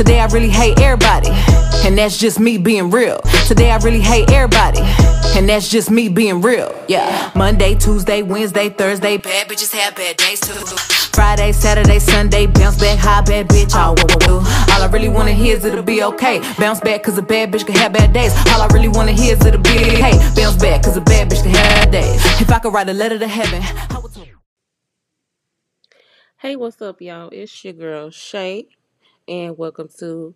Today I really hate everybody, and that's just me being real. Today I really hate everybody, and that's just me being real. Yeah. Monday, Tuesday, Wednesday, Thursday, bad bitches have bad days too. Friday, Saturday, Sunday, bounce back, high bad bitch, all what do. All I really wanna hear is it'll be okay. Bounce back, cause a bad bitch can have bad days. All I really wanna hear is it'll be okay. Bounce back, cause a bad bitch can have bad days. If I could write a letter to heaven, Hey, what's up, y'all? It's your girl Shay, and welcome to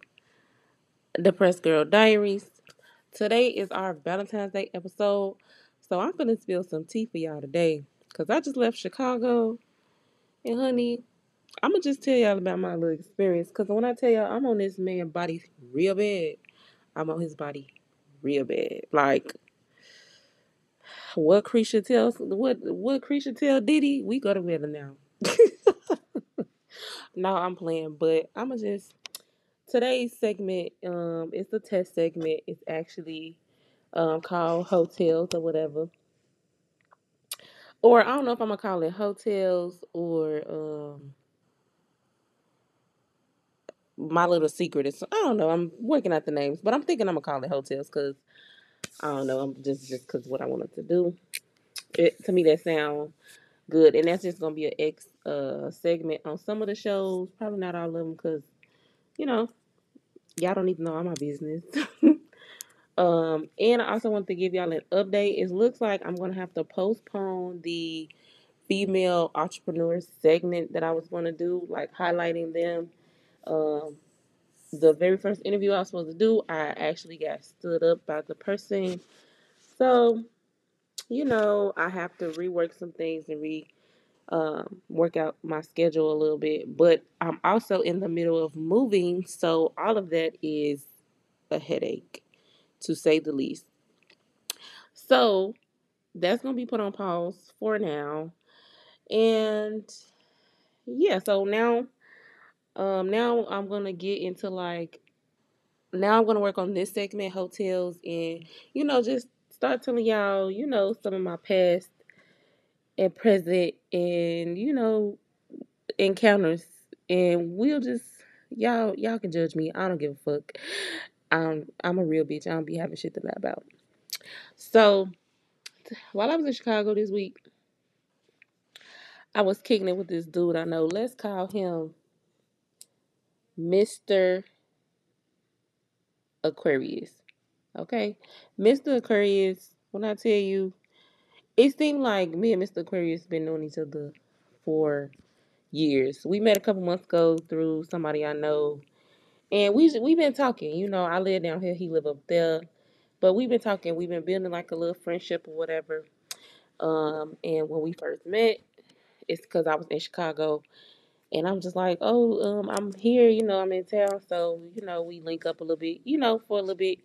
Depressed Girl Diaries. Today is our Valentine's Day episode, so I'm gonna spill some tea for y'all today. Cause I just left Chicago, and honey, I'm gonna just tell y'all about my little experience. Cause when I tell y'all I'm on this man body real bad, I'm on his body real bad. Like what Creature tells what what Creature tell Diddy, we go together now. no, I'm playing, but I'ma just today's segment, um, it's the test segment. It's actually um called Heaux Tails or whatever. Or I don't know if I'm gonna call it Heaux Tails or um my little secret is I don't know. I'm working out the names, but I'm thinking I'm gonna call it Heaux Tails because I don't know. I'm just just because what I wanted to do. It to me that sound good, and that's just gonna be an X uh segment on some of the shows. Probably not all of them because you know y'all don't even know all my business. um, and I also want to give y'all an update. It looks like I'm gonna have to postpone the female entrepreneur segment that I was gonna do, like highlighting them. Um, the very first interview I was supposed to do, I actually got stood up by the person. So, you know, I have to rework some things and re um, work out my schedule a little bit. But I'm also in the middle of moving, so all of that is a headache, to say the least. So that's gonna be put on pause for now. And yeah, so now um now I'm gonna get into like now I'm gonna work on this segment, Heaux Tails, and you know, just start telling y'all, you know, some of my past and present and you know, encounters. And we'll just y'all y'all can judge me. I don't give a fuck. Um I'm a real bitch. I don't be having shit to lie about. So while I was in Chicago this week, I was kicking it with this dude I know. Let's call him Mr. Aquarius. Okay? Mr. Aquarius, when I tell you, it seemed like me and Mr. Aquarius been knowing each other for years. We met a couple months ago through somebody I know. And we we been talking. You know, I live down here, he live up there. But we've been talking, we've been building like a little friendship or whatever. Um, and when we first met, it's because I was in Chicago and I'm just like, oh, um, I'm here, you know, I'm in town, so you know, we link up a little bit, you know, for a little bit,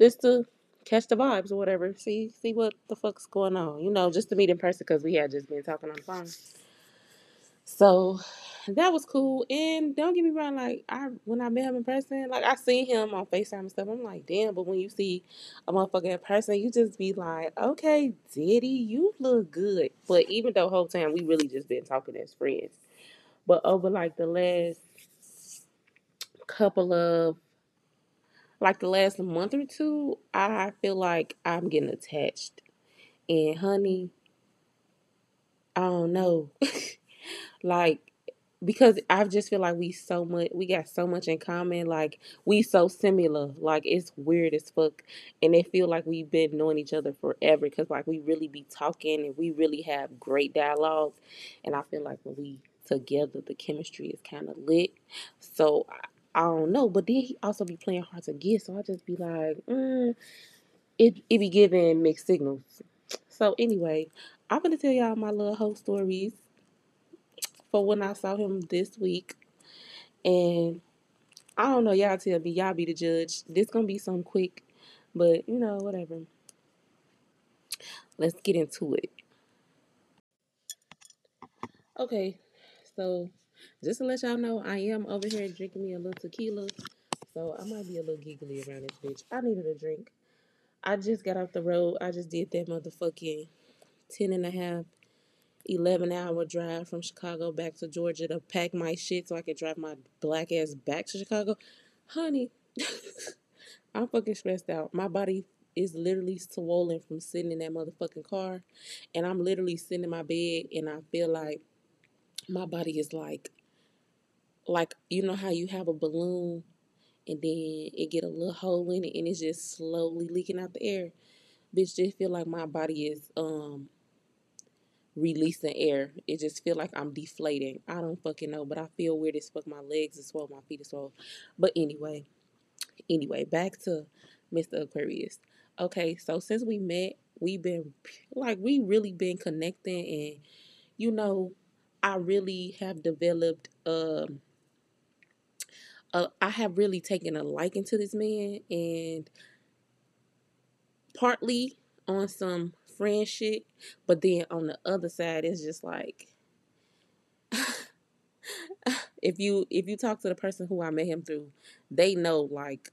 just to catch the vibes or whatever, see, see what the fuck's going on, you know, just to meet in person because we had just been talking on the phone. So that was cool, and don't get me wrong, like I when I met him in person, like I seen him on Facetime and stuff, I'm like, damn, but when you see a motherfucker in person, you just be like, okay, Diddy, you look good, but even though whole time we really just been talking as friends. But over like the last couple of like the last month or two, I feel like I'm getting attached. And honey, I don't know. like because I just feel like we so much we got so much in common. Like we so similar. Like it's weird as fuck. And it feel like we've been knowing each other forever because like we really be talking and we really have great dialogues. And I feel like when we together, the chemistry is kind of lit. So I, don't know, but then he also be playing hard to get. So I just be like, mm, it it be giving mixed signals. So anyway, I'm gonna tell y'all my little whole stories for when I saw him this week, and I don't know. Y'all tell me. Y'all be the judge. This gonna be some quick, but you know whatever. Let's get into it. Okay, so just to let y'all know, I am over here drinking me a little tequila. So I might be a little giggly around this bitch. I needed a drink. I just got off the road. I just did that motherfucking 10 and a half, 11 hour drive from Chicago back to Georgia to pack my shit so I could drive my black ass back to Chicago. honey, I'm fucking stressed out. My body is literally swollen from sitting in that motherfucking car. And I'm literally sitting in my bed and I feel like my body is like like you know how you have a balloon and then it get a little hole in it and it's just slowly leaking out the air. Bitch just feel like my body is um releasing air. It just feel like I'm deflating. I don't fucking know, but I feel weird as fuck. My legs are swollen, my feet are swollen. But anyway, anyway, back to Mr. Aquarius. Okay, so since we met, we've been like we really been connecting and you know, I really have developed um uh, I have really taken a liking to this man and partly on some friend shit, but then on the other side it's just like if you if you talk to the person who I met him through, they know like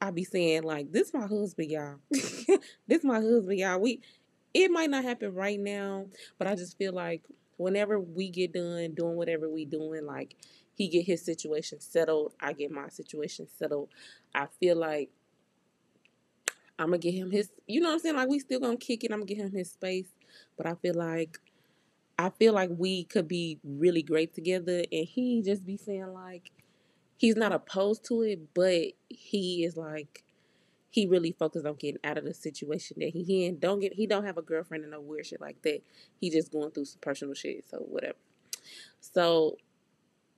I be saying like this my husband, y'all. this my husband, y'all. We it might not happen right now, but I just feel like whenever we get done doing whatever we doing, like he get his situation settled, I get my situation settled. I feel like I'm gonna get him his you know what I'm saying? Like we still gonna kick it, I'm gonna him his space. But I feel like I feel like we could be really great together and he just be saying like he's not opposed to it, but he is like he really focused on getting out of the situation that he in. Don't get he don't have a girlfriend and no weird shit like that. He just going through some personal shit, so whatever. So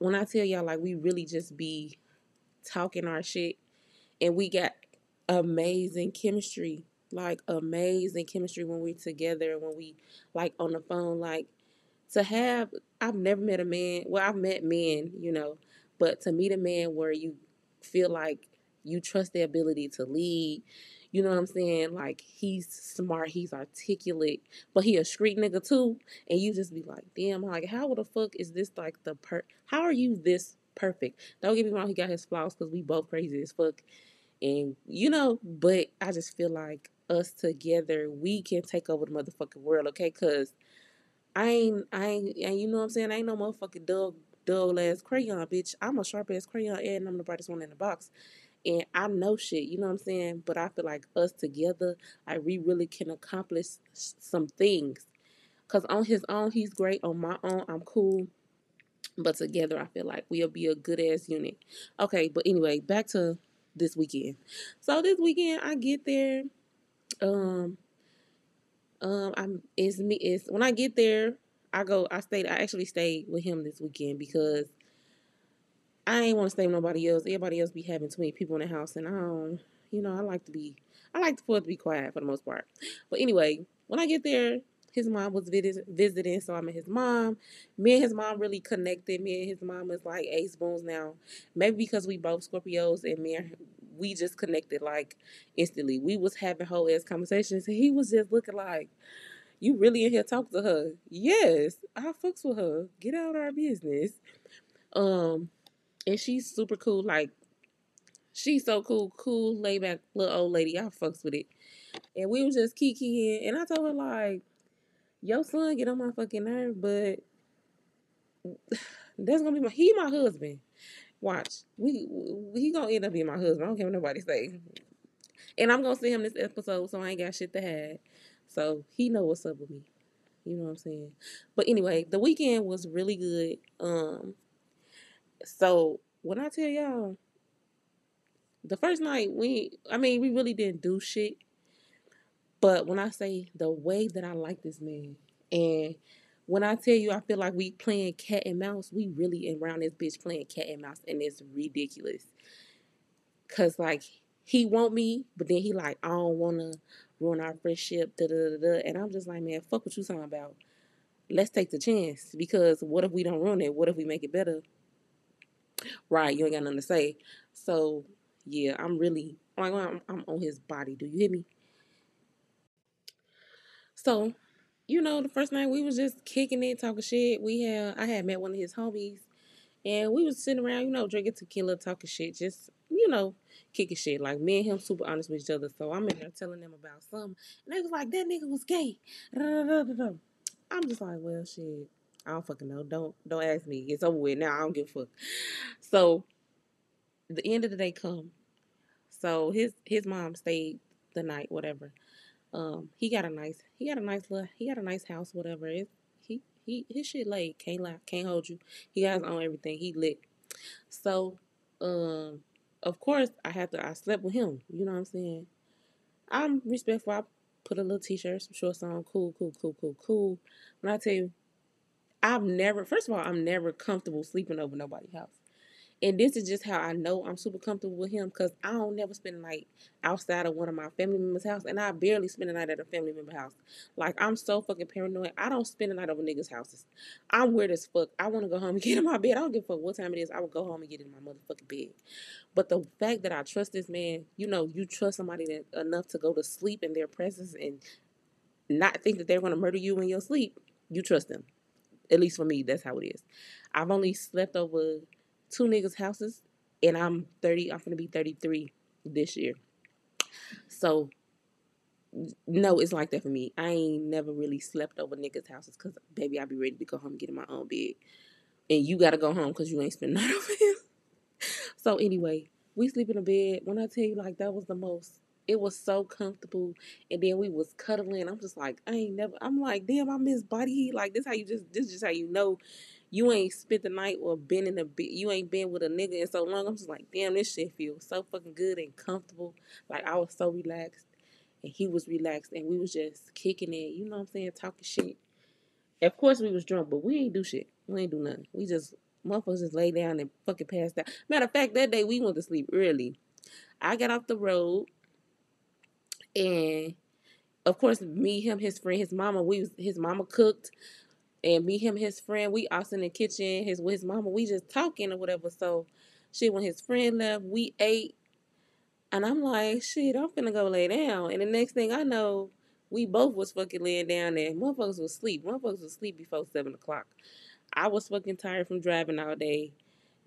when I tell y'all like we really just be talking our shit and we got amazing chemistry. Like amazing chemistry when we're together when we like on the phone like to have I've never met a man well I've met men, you know, but to meet a man where you feel like you trust their ability to lead, you know what I'm saying? Like he's smart, he's articulate, but he a street nigga too. And you just be like, damn, like how the fuck is this like the per? How are you this perfect? Don't get me wrong, he got his flaws because we both crazy as fuck, and you know. But I just feel like us together, we can take over the motherfucking world, okay? Cause I ain't, I ain't, you know what I'm saying? I ain't no motherfucking dull, dull ass crayon, bitch. I'm a sharp ass crayon, and I'm the brightest one in the box and I know shit, you know what I'm saying? But I feel like us together, like we really can accomplish some things. Cause on his own, he's great. On my own, I'm cool. But together, I feel like we'll be a good ass unit. Okay, but anyway, back to this weekend. So this weekend, I get there. Um, um, I'm it's me. It's when I get there, I go. I stayed. I actually stayed with him this weekend because I ain't want to stay with nobody else. Everybody else be having too many people in the house, and I don't, you know, I like to be, I like for it to be quiet for the most part. But anyway, when I get there, his mom was visiting, so I met his mom. Me and his mom really connected. Me and his mom is like ace boons now. Maybe because we both Scorpios, and me and we just connected like instantly. We was having whole ass conversations, and he was just looking like, "You really in here talking to her?" Yes, I fucks with her. Get out of our business. Um, and she's super cool. Like she's so cool, cool, laid back little old lady. I fucks with it. And we was just kikiing, and I told her like, "Your son get on my fucking nerve, but that's gonna be my he my husband. Watch, we, he gonna end up being my husband. I don't care what nobody say. And I'm gonna see him this episode, so I ain't got shit to hide. So he know what's up with me. You know what I'm saying? But anyway, the weekend was really good. Um, so when I tell y'all, the first night we, I mean, we really didn't do shit. But when I say the way that I like this man, and when I tell you I feel like we playing cat and mouse, we really around this bitch playing cat and mouse, and it's ridiculous. Cause like he want me, but then he like I don't wanna ruin our friendship, da da da. And I'm just like, man, fuck what you talking about. Let's take the chance because what if we don't ruin it? What if we make it better? Right, you ain't got nothing to say. So yeah, I'm really like I'm, I'm on his body. Do you hear me? So, you know, the first night we was just kicking it, talking shit. We had I had met one of his homies, and we was sitting around, you know, drinking tequila, talking shit, just you know, kicking shit. Like me and him, super honest with each other. So I'm in there telling them about something, and they was like, "That nigga was gay." I'm just like, well, shit. I don't fucking know. Don't don't ask me. It's over with now. I don't give a fuck. So the end of the day come. So his his mom stayed the night, whatever. Um, he got a nice he got a nice little he got a nice house, whatever. It, he he his shit laid, can't lie, can't hold you. He got his own everything. He lit. So, um, of course I had to I slept with him. You know what I'm saying? I'm respectful. I put a little t-shirt, some shorts on, cool, cool, cool, cool, cool. When I tell you, I've never first of all, I'm never comfortable sleeping over nobody's house. And this is just how I know I'm super comfortable with him because I don't never spend a night outside of one of my family members' house, and I barely spend a night at a family member house. Like I'm so fucking paranoid. I don't spend a night over niggas' houses. I'm weird as fuck. I want to go home and get in my bed. I don't give a fuck what time it is. I will go home and get in my motherfucking bed. But the fact that I trust this man, you know, you trust somebody that enough to go to sleep in their presence and not think that they're going to murder you in your sleep. You trust them. At least for me, that's how it is. I've only slept over two niggas' houses, and I'm 30. I'm gonna be 33 this year. So, no, it's like that for me. I ain't never really slept over niggas' houses because, baby, I be ready to go home and get in my own bed. And you gotta go home because you ain't spend night over here. so, anyway, we sleep in a bed. When I tell you, like, that was the most it was so comfortable and then we was cuddling i'm just like i ain't never i'm like damn i miss body heat like this how you just this is just how you know you ain't spent the night or been in a you ain't been with a nigga in so long. I'm just like, damn, this shit feels so fucking good and comfortable. Like I was so relaxed and he was relaxed and we was just kicking it, you know what I'm saying, talking shit. Of course we was drunk, but we ain't do shit. We ain't do nothing. We just motherfuckers just lay down and fucking passed out. Matter of fact, that day we went to sleep early. I got off the road and of course me, him, his friend, his mama, we was his mama cooked and me, him, his friend, we also in the kitchen, his with his mama, we just talking or whatever. So shit, when his friend left, we ate. And I'm like, shit, I'm finna go lay down. And the next thing I know, we both was fucking laying down there. Motherfuckers was asleep. Motherfuckers was asleep before seven o'clock. I was fucking tired from driving all day.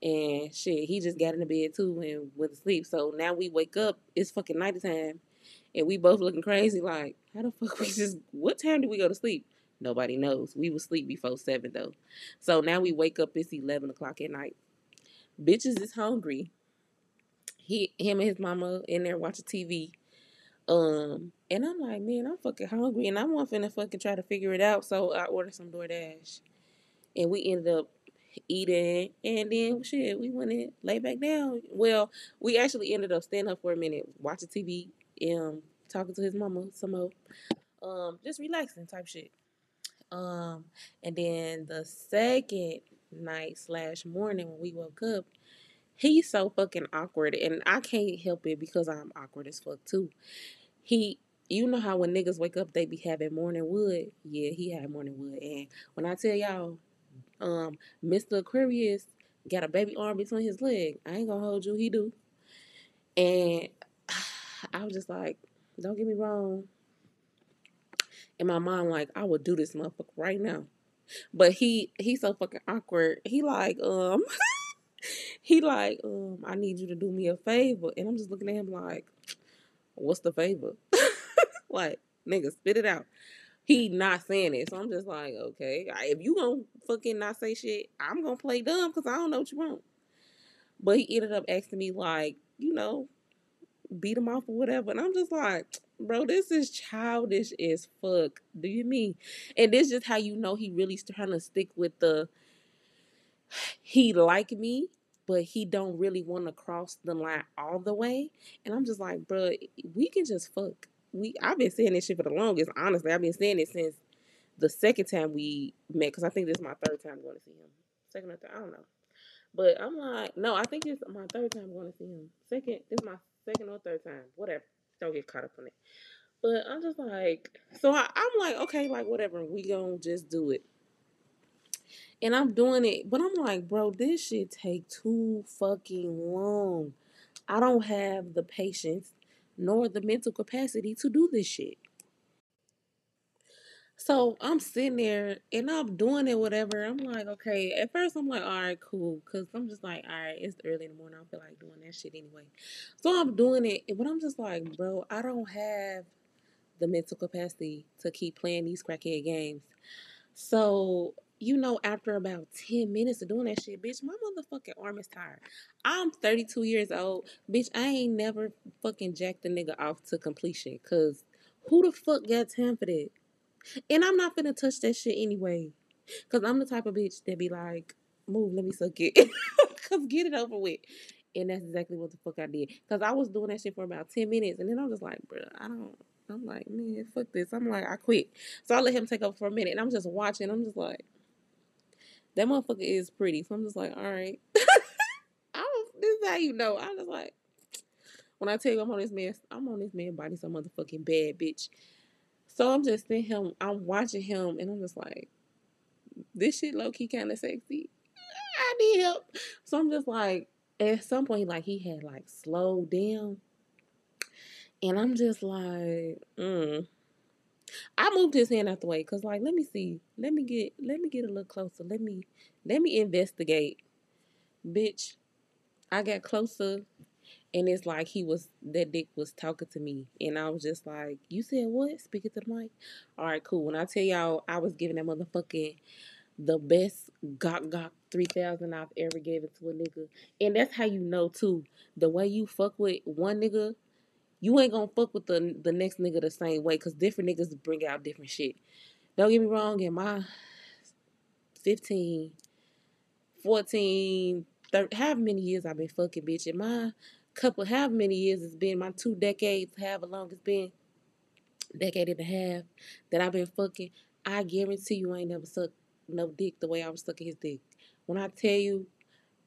And shit, he just got in the bed too and went to sleep. So now we wake up, it's fucking nighttime. And we both looking crazy like, how the fuck we just what time do we go to sleep? Nobody knows. We was sleep before seven though. So now we wake up, it's eleven o'clock at night. Bitches is hungry. He him and his mama in there watching TV. Um, and I'm like, man, I'm fucking hungry and I'm not finna fucking try to figure it out. So I ordered some DoorDash. And we ended up eating and then shit, we went and lay back down. Well, we actually ended up standing up for a minute, watching TV, um, talking to his mama some more. Um, just relaxing type shit. Um, and then the second night slash morning when we woke up, he's so fucking awkward, and I can't help it because I'm awkward as fuck too. He, you know how when niggas wake up they be having morning wood. Yeah, he had morning wood, and when I tell y'all, um, Mr. Aquarius got a baby arm between his leg. I ain't gonna hold you, he do. And I was just like, don't get me wrong, in my mind like I would do this motherfucker right now. But he he's so fucking awkward. He like um he like um I need you to do me a favor, and I'm just looking at him like, what's the favor? like nigga, spit it out. He not saying it, so I'm just like, okay, if you gonna fucking not say shit, I'm gonna play dumb because I don't know what you want. But he ended up asking me like, you know, beat him off or whatever, and I'm just like, bro, this is childish as fuck. Do you mean? And this just how you know he really trying to stick with the he like me, but he don't really want to cross the line all the way. And I'm just like, bro, we can just fuck. We I've been saying this shit for the longest. Honestly, I've been saying it since the second time we met because I think this is my third time going to see him. Second or third, I don't know. But I'm like, no, I think it's my third time going to see him. Second, this is my second or third time, whatever. Don't get caught up on it. But I'm just like, so I, am like, okay, like whatever, we gonna just do it. And I'm doing it, but I'm like, bro, this shit take too fucking long. I don't have the patience nor the mental capacity to do this shit. So I'm sitting there and I'm doing it, whatever. I'm like, okay. At first, I'm like, all right, cool. Cause I'm just like, all right, it's early in the morning. I don't feel like doing that shit anyway. So I'm doing it, but I'm just like, bro, I don't have the mental capacity to keep playing these crackhead games. So you know, after about 10 minutes of doing that shit, bitch, my motherfucking arm is tired. I'm 32 years old. Bitch, I ain't never fucking jacked the nigga off to completion. Cause who the fuck got time for that? And I'm not gonna touch that shit anyway. Cause I'm the type of bitch that be like, move, let me suck it. Cause get it over with. And that's exactly what the fuck I did. Cause I was doing that shit for about 10 minutes. And then I was like, bro, I don't I'm like, man, fuck this. I'm like, I quit. So I let him take over for a minute. And I'm just watching. I'm just like, that motherfucker is pretty. So I'm just like, all right. I this is how you know. I'm just like, when I tell you I'm on this man, I'm on this man body so motherfucking bad, bitch. So I'm just seeing him, I'm watching him, and I'm just like, this shit low key kind of sexy. I need help. So I'm just like, at some point, like he had like slowed down, and I'm just like, mm. I moved his hand out the way because, like, let me see, let me get, let me get a little closer. Let me, let me investigate, bitch. I got closer, and it's like he was that dick was talking to me, and I was just like, "You said what? Speaking to the mic? All right, cool." When I tell y'all, I was giving that motherfucking the best gok gok three thousand I've ever given to a nigga, and that's how you know too. The way you fuck with one nigga, you ain't gonna fuck with the the next nigga the same way, cause different niggas bring out different shit. Don't get me wrong, in my 15, 14, 30, however many years I've been fucking, bitch, in my couple, however many years it's been, my two decades, however long it's been, decade and a half that I've been fucking, I guarantee you I ain't never sucked no dick the way I was sucking his dick. When I tell you,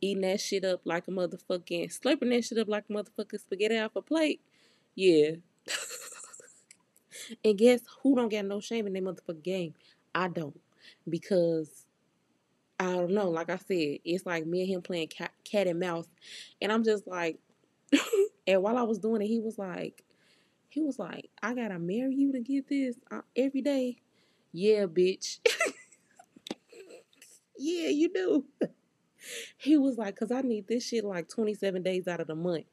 eating that shit up like a motherfucking, slurping that shit up like a motherfucking spaghetti off a plate, yeah. and guess who don't get no shame in their motherfucking game? I don't. Because I don't know. Like I said, it's like me and him playing cat, cat and mouse, and I'm just like, and while I was doing it, he was like, he was like, I gotta marry you to get this uh, every day. Yeah, bitch. yeah, you do. he was like, cause I need this shit like 27 days out of the month,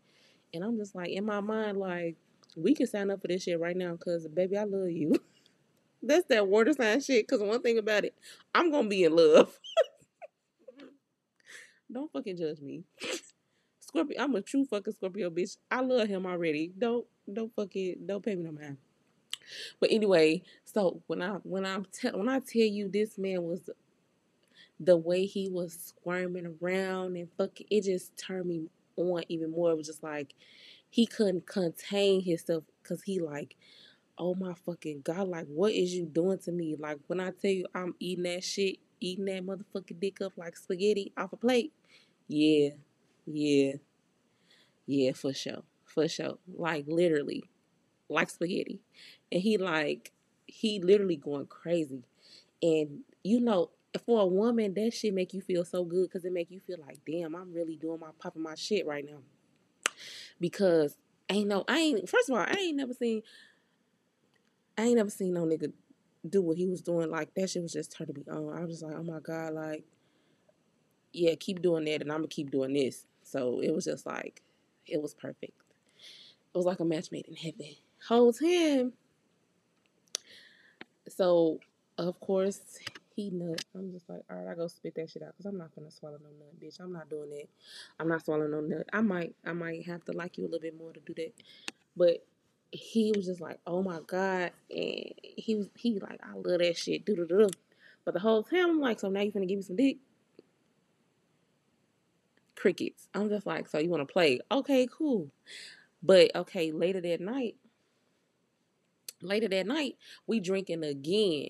and I'm just like, in my mind, like, we can sign up for this shit right now, cause baby, I love you. That's that water sign shit. Cause one thing about it, I'm gonna be in love. Don't fucking judge me. Scorpio, I'm a true fucking Scorpio bitch. I love him already. Don't don't fucking don't pay me no mind. But anyway, so when I when I tell when I tell you this man was the way he was squirming around and fucking it just turned me on even more. It was just like he couldn't contain himself because he like, oh my fucking god, like what is you doing to me? Like when I tell you I'm eating that shit, eating that motherfucking dick up like spaghetti off a plate. Yeah, yeah, yeah, for sure, for sure. Like literally, like spaghetti, and he like he literally going crazy, and you know. For a woman, that shit make you feel so good because it make you feel like, damn, I'm really doing my popping my shit right now. Because ain't no, I ain't. First of all, I ain't never seen, I ain't never seen no nigga do what he was doing. Like that shit was just turning me on. I was like, oh my god, like yeah, keep doing that, and I'm gonna keep doing this. So it was just like, it was perfect. It was like a match made in heaven. Whole time. So of course he nut. I'm just like, all right, I go spit that shit out because I'm not gonna swallow no nut, bitch. I'm not doing that. I'm not swallowing no nut. I might, I might have to like you a little bit more to do that, but he was just like, oh my god, and he was, he like, I love that shit, do do do. But the whole time I'm like, so now you gonna give me some dick? Crickets. I'm just like, so you want to play? Okay, cool. But okay, later that night, later that night, we drinking again.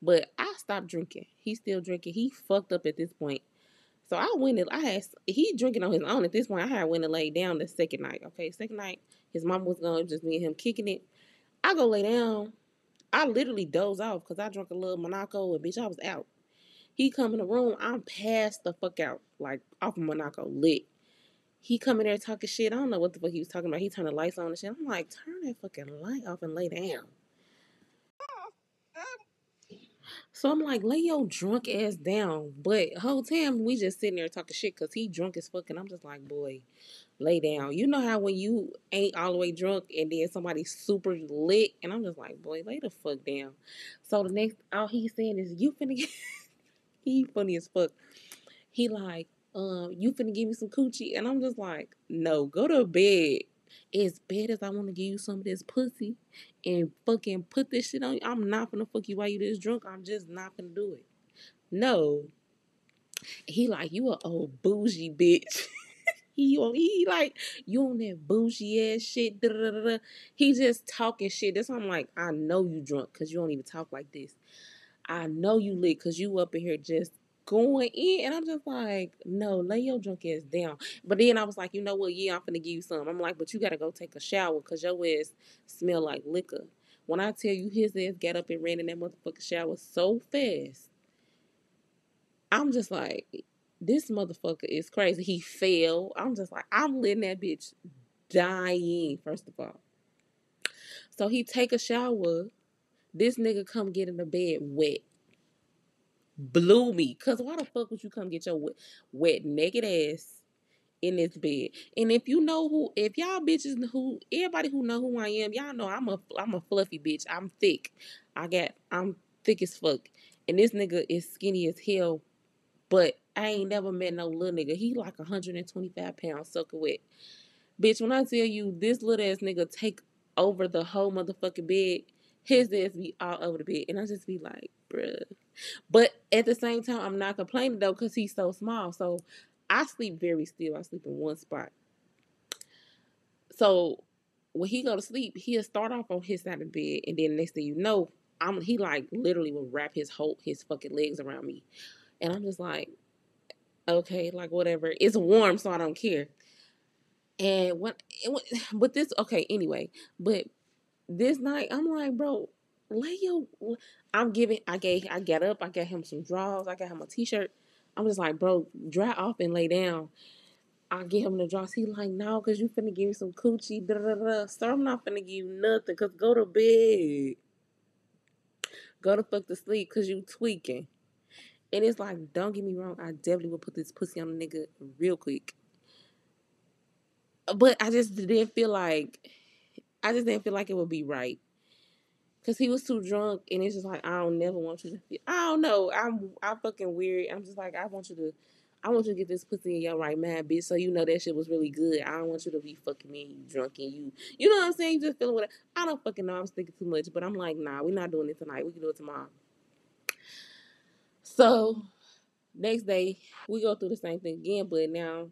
But I stopped drinking. He's still drinking. He fucked up at this point. So I went and I had he drinking on his own at this point. I had went and laid down the second night. Okay, second night, his mom was gone, just me and him kicking it. I go lay down. I literally doze off because I drank a little Monaco and bitch, I was out. He come in the room, I'm passed the fuck out, like off of Monaco, lit. He come in there talking shit. I don't know what the fuck he was talking about. He turned the lights on and shit. I'm like, turn that fucking light off and lay down. So I'm like, lay your drunk ass down. But whole time we just sitting there talking shit because he drunk as fuck. And I'm just like, boy, lay down. You know how when you ain't all the way drunk and then somebody super lit. And I'm just like, boy, lay the fuck down. So the next, all he's saying is, you finna get, he funny as fuck. He like, um, you finna give me some coochie, and I'm just like, no, go to bed. As bad as I want to give you some of this pussy and fucking put this shit on you, I'm not gonna fuck you while you this drunk. I'm just not gonna do it. No. He like, you a old bougie bitch. he on he like you on that bougie ass shit. Da, da, da. He just talking shit. That's why I'm like, I know you drunk because you don't even talk like this. I know you lit because you up in here just going in. And I'm just like, no, lay your drunk ass down. But then I was like, you know what? Yeah, I'm finna give you some. I'm like, but you gotta go take a shower because your ass smell like liquor. When I tell you his ass got up and ran in that motherfucking shower so fast, I'm just like, this motherfucker is crazy. He fell. I'm just like, I'm letting that bitch dying, first of all. So he take a shower. This nigga come get in the bed wet. Blew me. Cause why the fuck would you come get your wet, wet naked ass in this bed? And if you know who, if y'all bitches who, everybody who know who I am, y'all know I'm a, I'm a fluffy bitch. I'm thick. I got, I'm thick as fuck. And this nigga is skinny as hell. But I ain't never met no little nigga. He like 125 pounds soaking wet. Bitch, when I tell you this little ass nigga take over the whole motherfucking bed, his ass be all over the bed. And I just be like, bruh. But at the same time, I'm not complaining though, because he's so small. So I sleep very still. I sleep in one spot. So when he go to sleep, he'll start off on his side of the bed, and then next thing you know, I'm he like literally will wrap his whole his fucking legs around me. And I'm just like, okay, like whatever. It's warm, so I don't care. And when, but this, okay, anyway, but this night, I'm like, bro, lay your, I'm giving, I gave, I got up, I got him some drawers, I got him a t-shirt. I'm just like, bro, dry off and lay down. I get him the drawers. He like, no, cause you finna give me some coochie. Da, da, da. Sir, I'm not finna give you nothing. Cause go to bed. Go to fuck to sleep. Cause you tweaking. And it's like, don't get me wrong, I definitely would put this pussy on a nigga real quick. But I just didn't feel like, I just didn't feel like it would be right. Cause he was too drunk, and it's just like I don't never want you to. Feel, I don't know. I'm I'm fucking weird. I'm just like I want you to. I want you to get this pussy in your right mind, bitch. So you know that shit was really good. I don't want you to be fucking me you drunk and you. You know what I'm saying? You just feeling what I don't fucking know. I'm thinking too much, but I'm like, nah, we're not doing it tonight. We can do it tomorrow. So next day we go through the same thing again, but now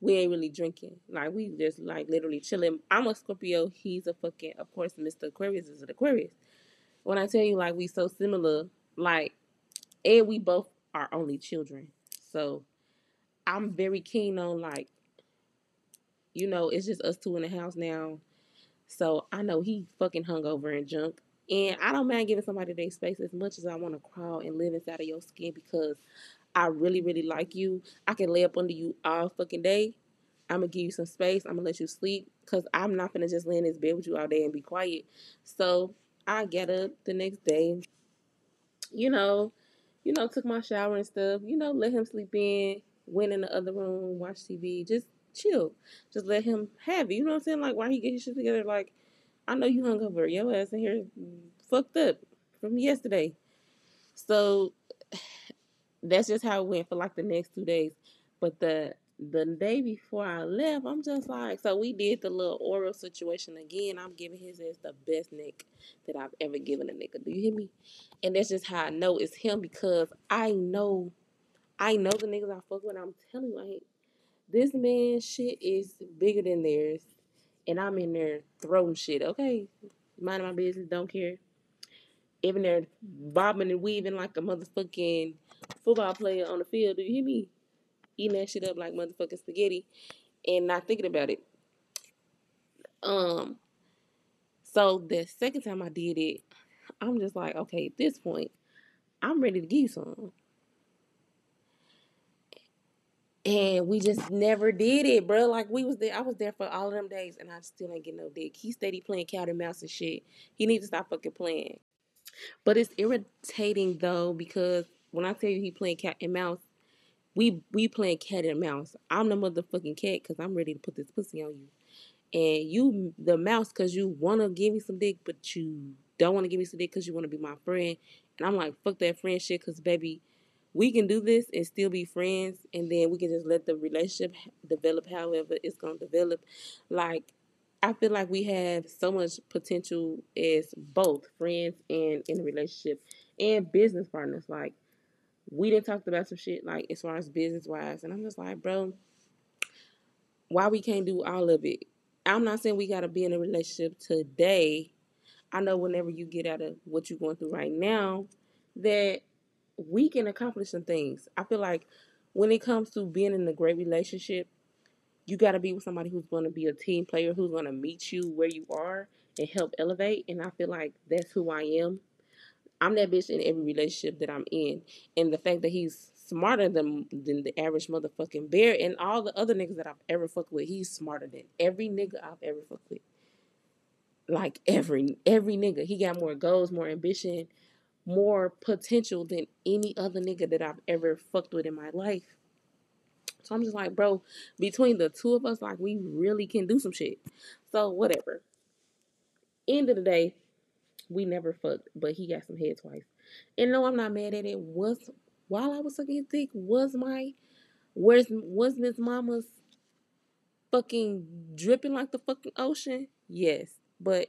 we ain't really drinking. Like we just like literally chilling. I'm a Scorpio. He's a fucking of course Mr. Aquarius is an Aquarius. When I tell you like we so similar, like and we both are only children. So I'm very keen on like, you know, it's just us two in the house now. So I know he fucking hungover and junk. And I don't mind giving somebody their space as much as I want to crawl and live inside of your skin because I really, really like you. I can lay up under you all fucking day. I'm gonna give you some space. I'm gonna let you sleep because I'm not gonna just lay in this bed with you all day and be quiet. So I get up the next day, you know, you know, took my shower and stuff, you know, let him sleep in, went in the other room, watch TV, just chill. Just let him have it. You know what I'm saying? Like why he get his shit together, like I know you hungover. Your ass in here fucked up from yesterday. So that's just how it went for like the next two days. But the the day before I left, I'm just like, so we did the little oral situation again. I'm giving his ass the best neck that I've ever given a nigga. Do you hear me? And that's just how I know it's him because I know, I know the niggas I fuck with. I'm telling you, like, this man shit is bigger than theirs and I'm in there throwing shit. Okay, Mind my business, don't care. Even there bobbing and weaving like a motherfucking football player on the field. Do you hear me? Eating that shit up like motherfucking spaghetti and not thinking about it. Um, so the second time I did it, I'm just like, okay, at this point, I'm ready to give you some. And we just never did it, bro. Like we was there, I was there for all of them days, and I still ain't getting no dick. He steady playing cat and mouse and shit. He needs to stop fucking playing. But it's irritating though because when I tell you he playing cat and mouse, we we playing cat and mouse. I'm the motherfucking cat because I'm ready to put this pussy on you, and you the mouse because you want to give me some dick, but you don't want to give me some dick because you want to be my friend. And I'm like, fuck that friend shit, because baby, we can do this and still be friends, and then we can just let the relationship develop however it's gonna develop. Like I feel like we have so much potential as both friends and in a relationship and business partners. Like we didn't talk about some shit like as far as business wise, and I'm just like, bro, why we can't do all of it? I'm not saying we gotta be in a relationship today. I know whenever you get out of what you're going through right now, that we can accomplish some things. I feel like when it comes to being in a great relationship, you got to be with somebody who's going to be a team player, who's going to meet you where you are and help elevate. And I feel like that's who I am. I'm that bitch in every relationship that I'm in. And the fact that he's smarter than than the average motherfucking bear and all the other niggas that I've ever fucked with, he's smarter than every nigga I've ever fucked with. Like every every nigga. He got more goals, more ambition, more potential than any other nigga that I've ever fucked with in my life. So I'm just like, bro, between the two of us, like we really can do some shit. So whatever. End of the day, we never fucked, but he got some head twice. And no, I'm not mad at it. Was while I was sucking his dick, was my where's was Miss Mama's fucking dripping like the fucking ocean? Yes. But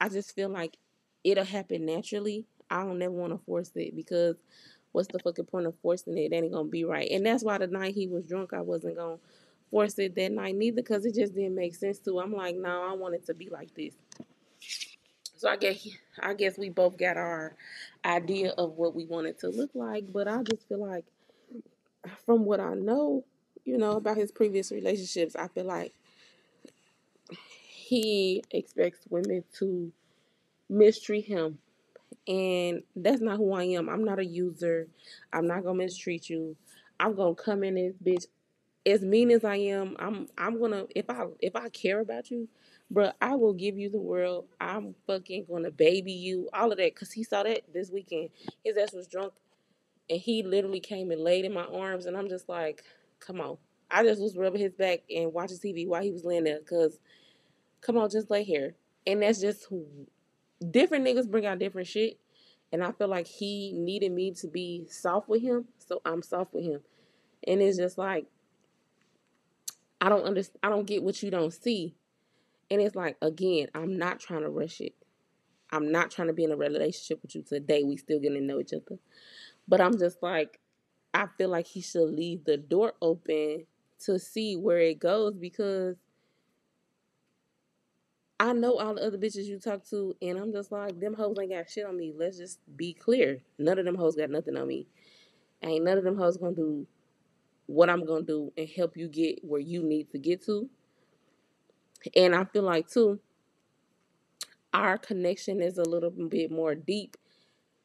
I just feel like it'll happen naturally. I don't never want to force it because what's the fucking point of forcing it? It ain't gonna be right. And that's why the night he was drunk, I wasn't gonna force it that night neither because it just didn't make sense to. I'm like, no, I want it to be like this. So I guess I guess we both got our idea of what we want it to look like, but I just feel like from what I know, you know, about his previous relationships, I feel like he expects women to mistreat him. And that's not who I am. I'm not a user. I'm not gonna mistreat you. I'm gonna come in this bitch as mean as I am. I'm I'm gonna if I if I care about you, Bro, I will give you the world. I'm fucking gonna baby you. All of that. Cause he saw that this weekend. His ass was drunk and he literally came and laid in my arms and I'm just like, come on. I just was rubbing his back and watching TV while he was laying there. Cause come on, just lay here. And that's just different niggas bring out different shit. And I feel like he needed me to be soft with him. So I'm soft with him. And it's just like I don't understand I don't get what you don't see. And it's like, again, I'm not trying to rush it. I'm not trying to be in a relationship with you today. We still getting to know each other. But I'm just like, I feel like he should leave the door open to see where it goes because I know all the other bitches you talk to, and I'm just like, them hoes ain't got shit on me. Let's just be clear. None of them hoes got nothing on me. Ain't none of them hoes gonna do what I'm gonna do and help you get where you need to get to. And I feel like too, our connection is a little bit more deep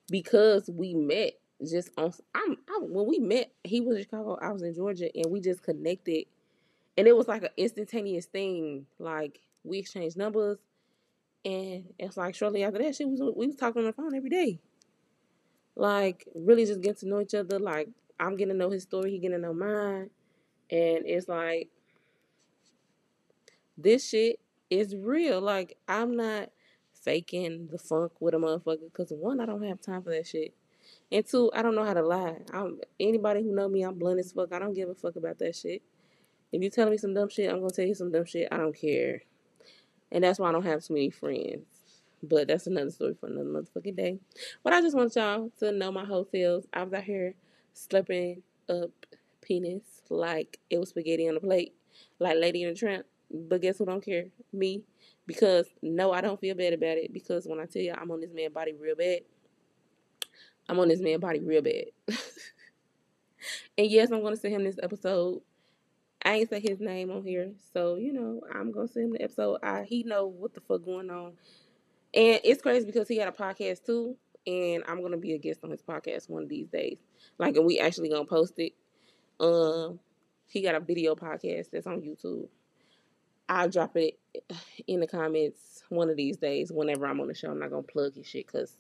because we met just on. I'm I, when we met, he was in Chicago, I was in Georgia, and we just connected, and it was like an instantaneous thing. Like we exchanged numbers, and it's like shortly after that, she was we was talking on the phone every day. Like really just getting to know each other. Like I'm getting to know his story, he getting to know mine, and it's like this shit is real. Like I'm not faking the funk with a motherfucker because one, I don't have time for that shit. And two, I don't know how to lie. I'm anybody who know me, I'm blunt as fuck. I don't give a fuck about that shit. If you telling me some dumb shit, I'm gonna tell you some dumb shit. I don't care. And that's why I don't have too many friends. But that's another story for another motherfucking day. But I just want y'all to know my Heaux Tails. I was out here slipping up penis like it was spaghetti on a plate, like Lady in the Tramp. But guess who don't care? Me. Because no, I don't feel bad about it. Because when I tell you I'm on this man body real bad, I'm on this man body real bad. and yes, I'm gonna send him this episode. I ain't say his name on here, so you know I'm gonna send him the episode. I he know what the fuck going on, and it's crazy because he had a podcast too, and I'm gonna be a guest on his podcast one of these days. Like, and we actually gonna post it. Um, he got a video podcast that's on YouTube. I'll drop it in the comments one of these days whenever I'm on the show. I'm not gonna plug his shit because.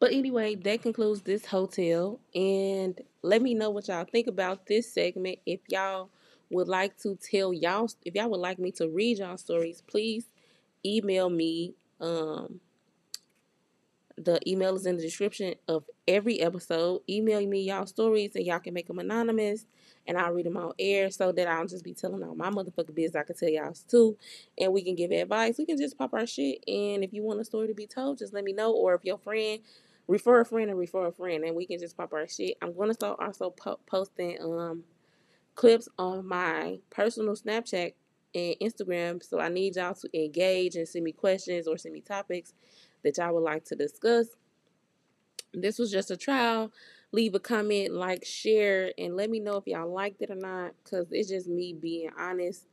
But anyway, that concludes this Heaux Tail, and let me know what y'all think about this segment. If y'all would like to tell y'all, if y'all would like me to read y'all stories, please email me um, the email is in the description of every episode. Email me y'all stories and y'all can make them anonymous and I'll read them on air so that I don't just be telling all my motherfucking business. I can tell y'all too, and we can give advice. We can just pop our shit, and if you want a story to be told, just let me know. Or if your friend refer a friend and refer a friend, and we can just pop our shit. I'm gonna start also po- posting um clips on my personal Snapchat and Instagram. So I need y'all to engage and send me questions or send me topics that y'all would like to discuss. This was just a trial leave a comment, like, share, and let me know if y'all liked it or not. Cause it's just me being honest.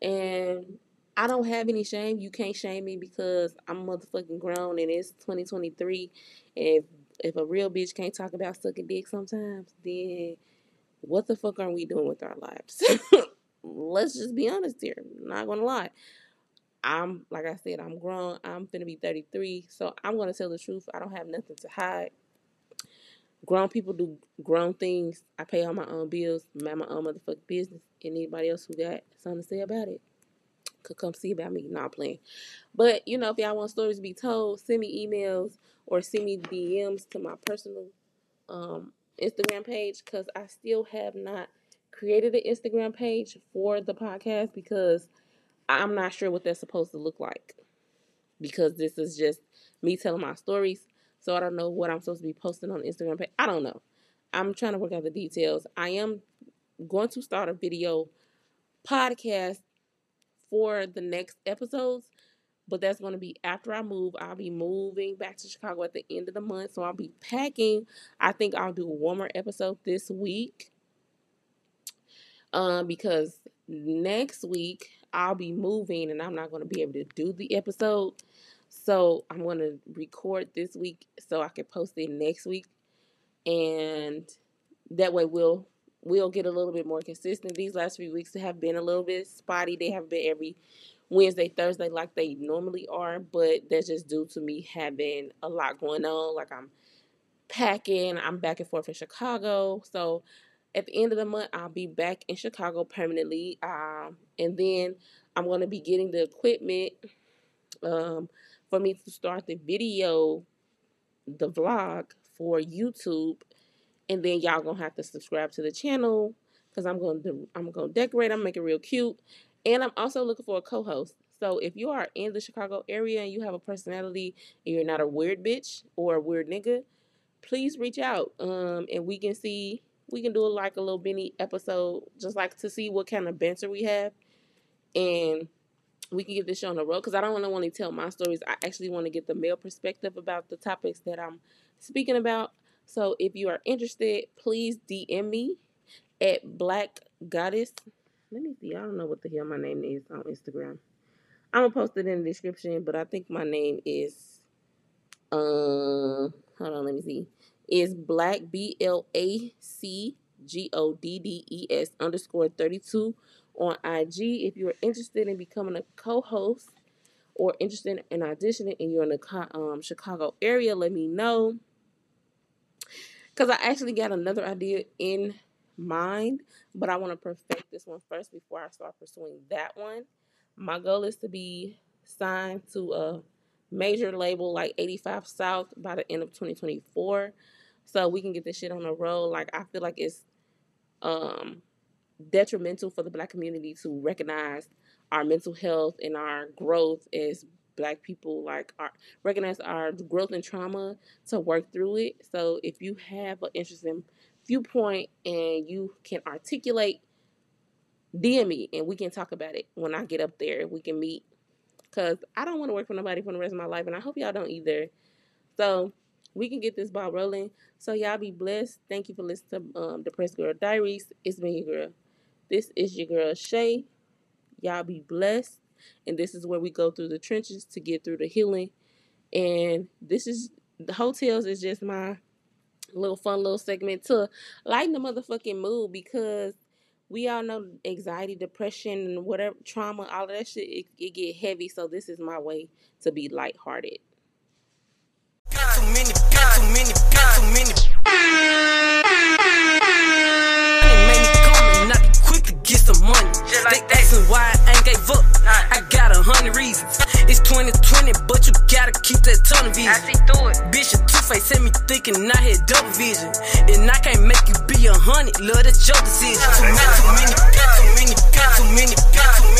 And I don't have any shame. You can't shame me because I'm motherfucking grown and it's 2023. And if, if a real bitch can't talk about sucking dick sometimes, then what the fuck are we doing with our lives? Let's just be honest here. I'm not gonna lie. I'm like I said, I'm grown. I'm gonna be 33, so I'm gonna tell the truth. I don't have nothing to hide. Grown people do grown things. I pay all my own bills, mind my own motherfucking business. Anybody else who got something to say about it could come see about me. Not playing. But you know, if y'all want stories to be told, send me emails or send me DMs to my personal um, Instagram page because I still have not created an Instagram page for the podcast because I'm not sure what that's supposed to look like. Because this is just me telling my stories. So I don't know what I'm supposed to be posting on Instagram. I don't know. I'm trying to work out the details. I am going to start a video podcast for the next episodes, but that's going to be after I move. I'll be moving back to Chicago at the end of the month, so I'll be packing. I think I'll do one more episode this week. Um, because next week I'll be moving and I'm not going to be able to do the episode. So I'm going to record this week so I can post it next week. And that way we'll we'll get a little bit more consistent. These last few weeks have been a little bit spotty. They have been every Wednesday, Thursday like they normally are, but that's just due to me having a lot going on. Like I'm packing, I'm back and forth in Chicago. So at the end of the month, I'll be back in Chicago permanently. Um, and then I'm going to be getting the equipment um, for me to start the video, the vlog for YouTube, and then y'all gonna have to subscribe to the channel because I'm gonna do, I'm gonna decorate. I'm making real cute, and I'm also looking for a co-host. So if you are in the Chicago area and you have a personality and you're not a weird bitch or a weird nigga, please reach out. Um, and we can see we can do like a little mini episode just like to see what kind of banter we have and we can get this show on the road because I don't want to only tell my stories. I actually want to get the male perspective about the topics that I'm speaking about. So if you are interested, please DM me at Black Goddess. Let me see. I don't know what the hell my name is on Instagram. I'm gonna post it in the description, but I think my name is uh hold on, let me see. Is Black B L A C G O D D E S underscore 32 on IG. If you're interested in becoming a co-host or interested in auditioning and you're in the um, Chicago area, let me know. Because I actually got another idea in mind, but I want to perfect this one first before I start pursuing that one. My goal is to be signed to a major label like 85 South by the end of 2024 so we can get this shit on the road like i feel like it's um detrimental for the black community to recognize our mental health and our growth as black people like our recognize our growth and trauma to work through it so if you have an interesting viewpoint and you can articulate DM me and we can talk about it when I get up there. We can meet because I don't want to work for nobody for the rest of my life, and I hope y'all don't either. So we can get this ball rolling. So y'all be blessed. Thank you for listening to um, Depressed Girl Diaries. It's been your girl. This is your girl Shay. Y'all be blessed. And this is where we go through the trenches to get through the healing. And this is the Heaux Tails is just my little fun little segment to lighten the motherfucking mood because we all know anxiety, depression, whatever trauma, all of that shit, it, it get heavy. So this is my way to be lighthearted many, got too many, got too many. Money made me come and I be quick to get some money. They asking why I ain't gave up. I got a hundred reasons. It's 2020, but you gotta keep that tunnel vision. I see through it. Bitch, a two face had me thinking I had double vision. And I can't make you be a hundred, love, that's your decision. Too many, too many, got too many, got too many, got too many.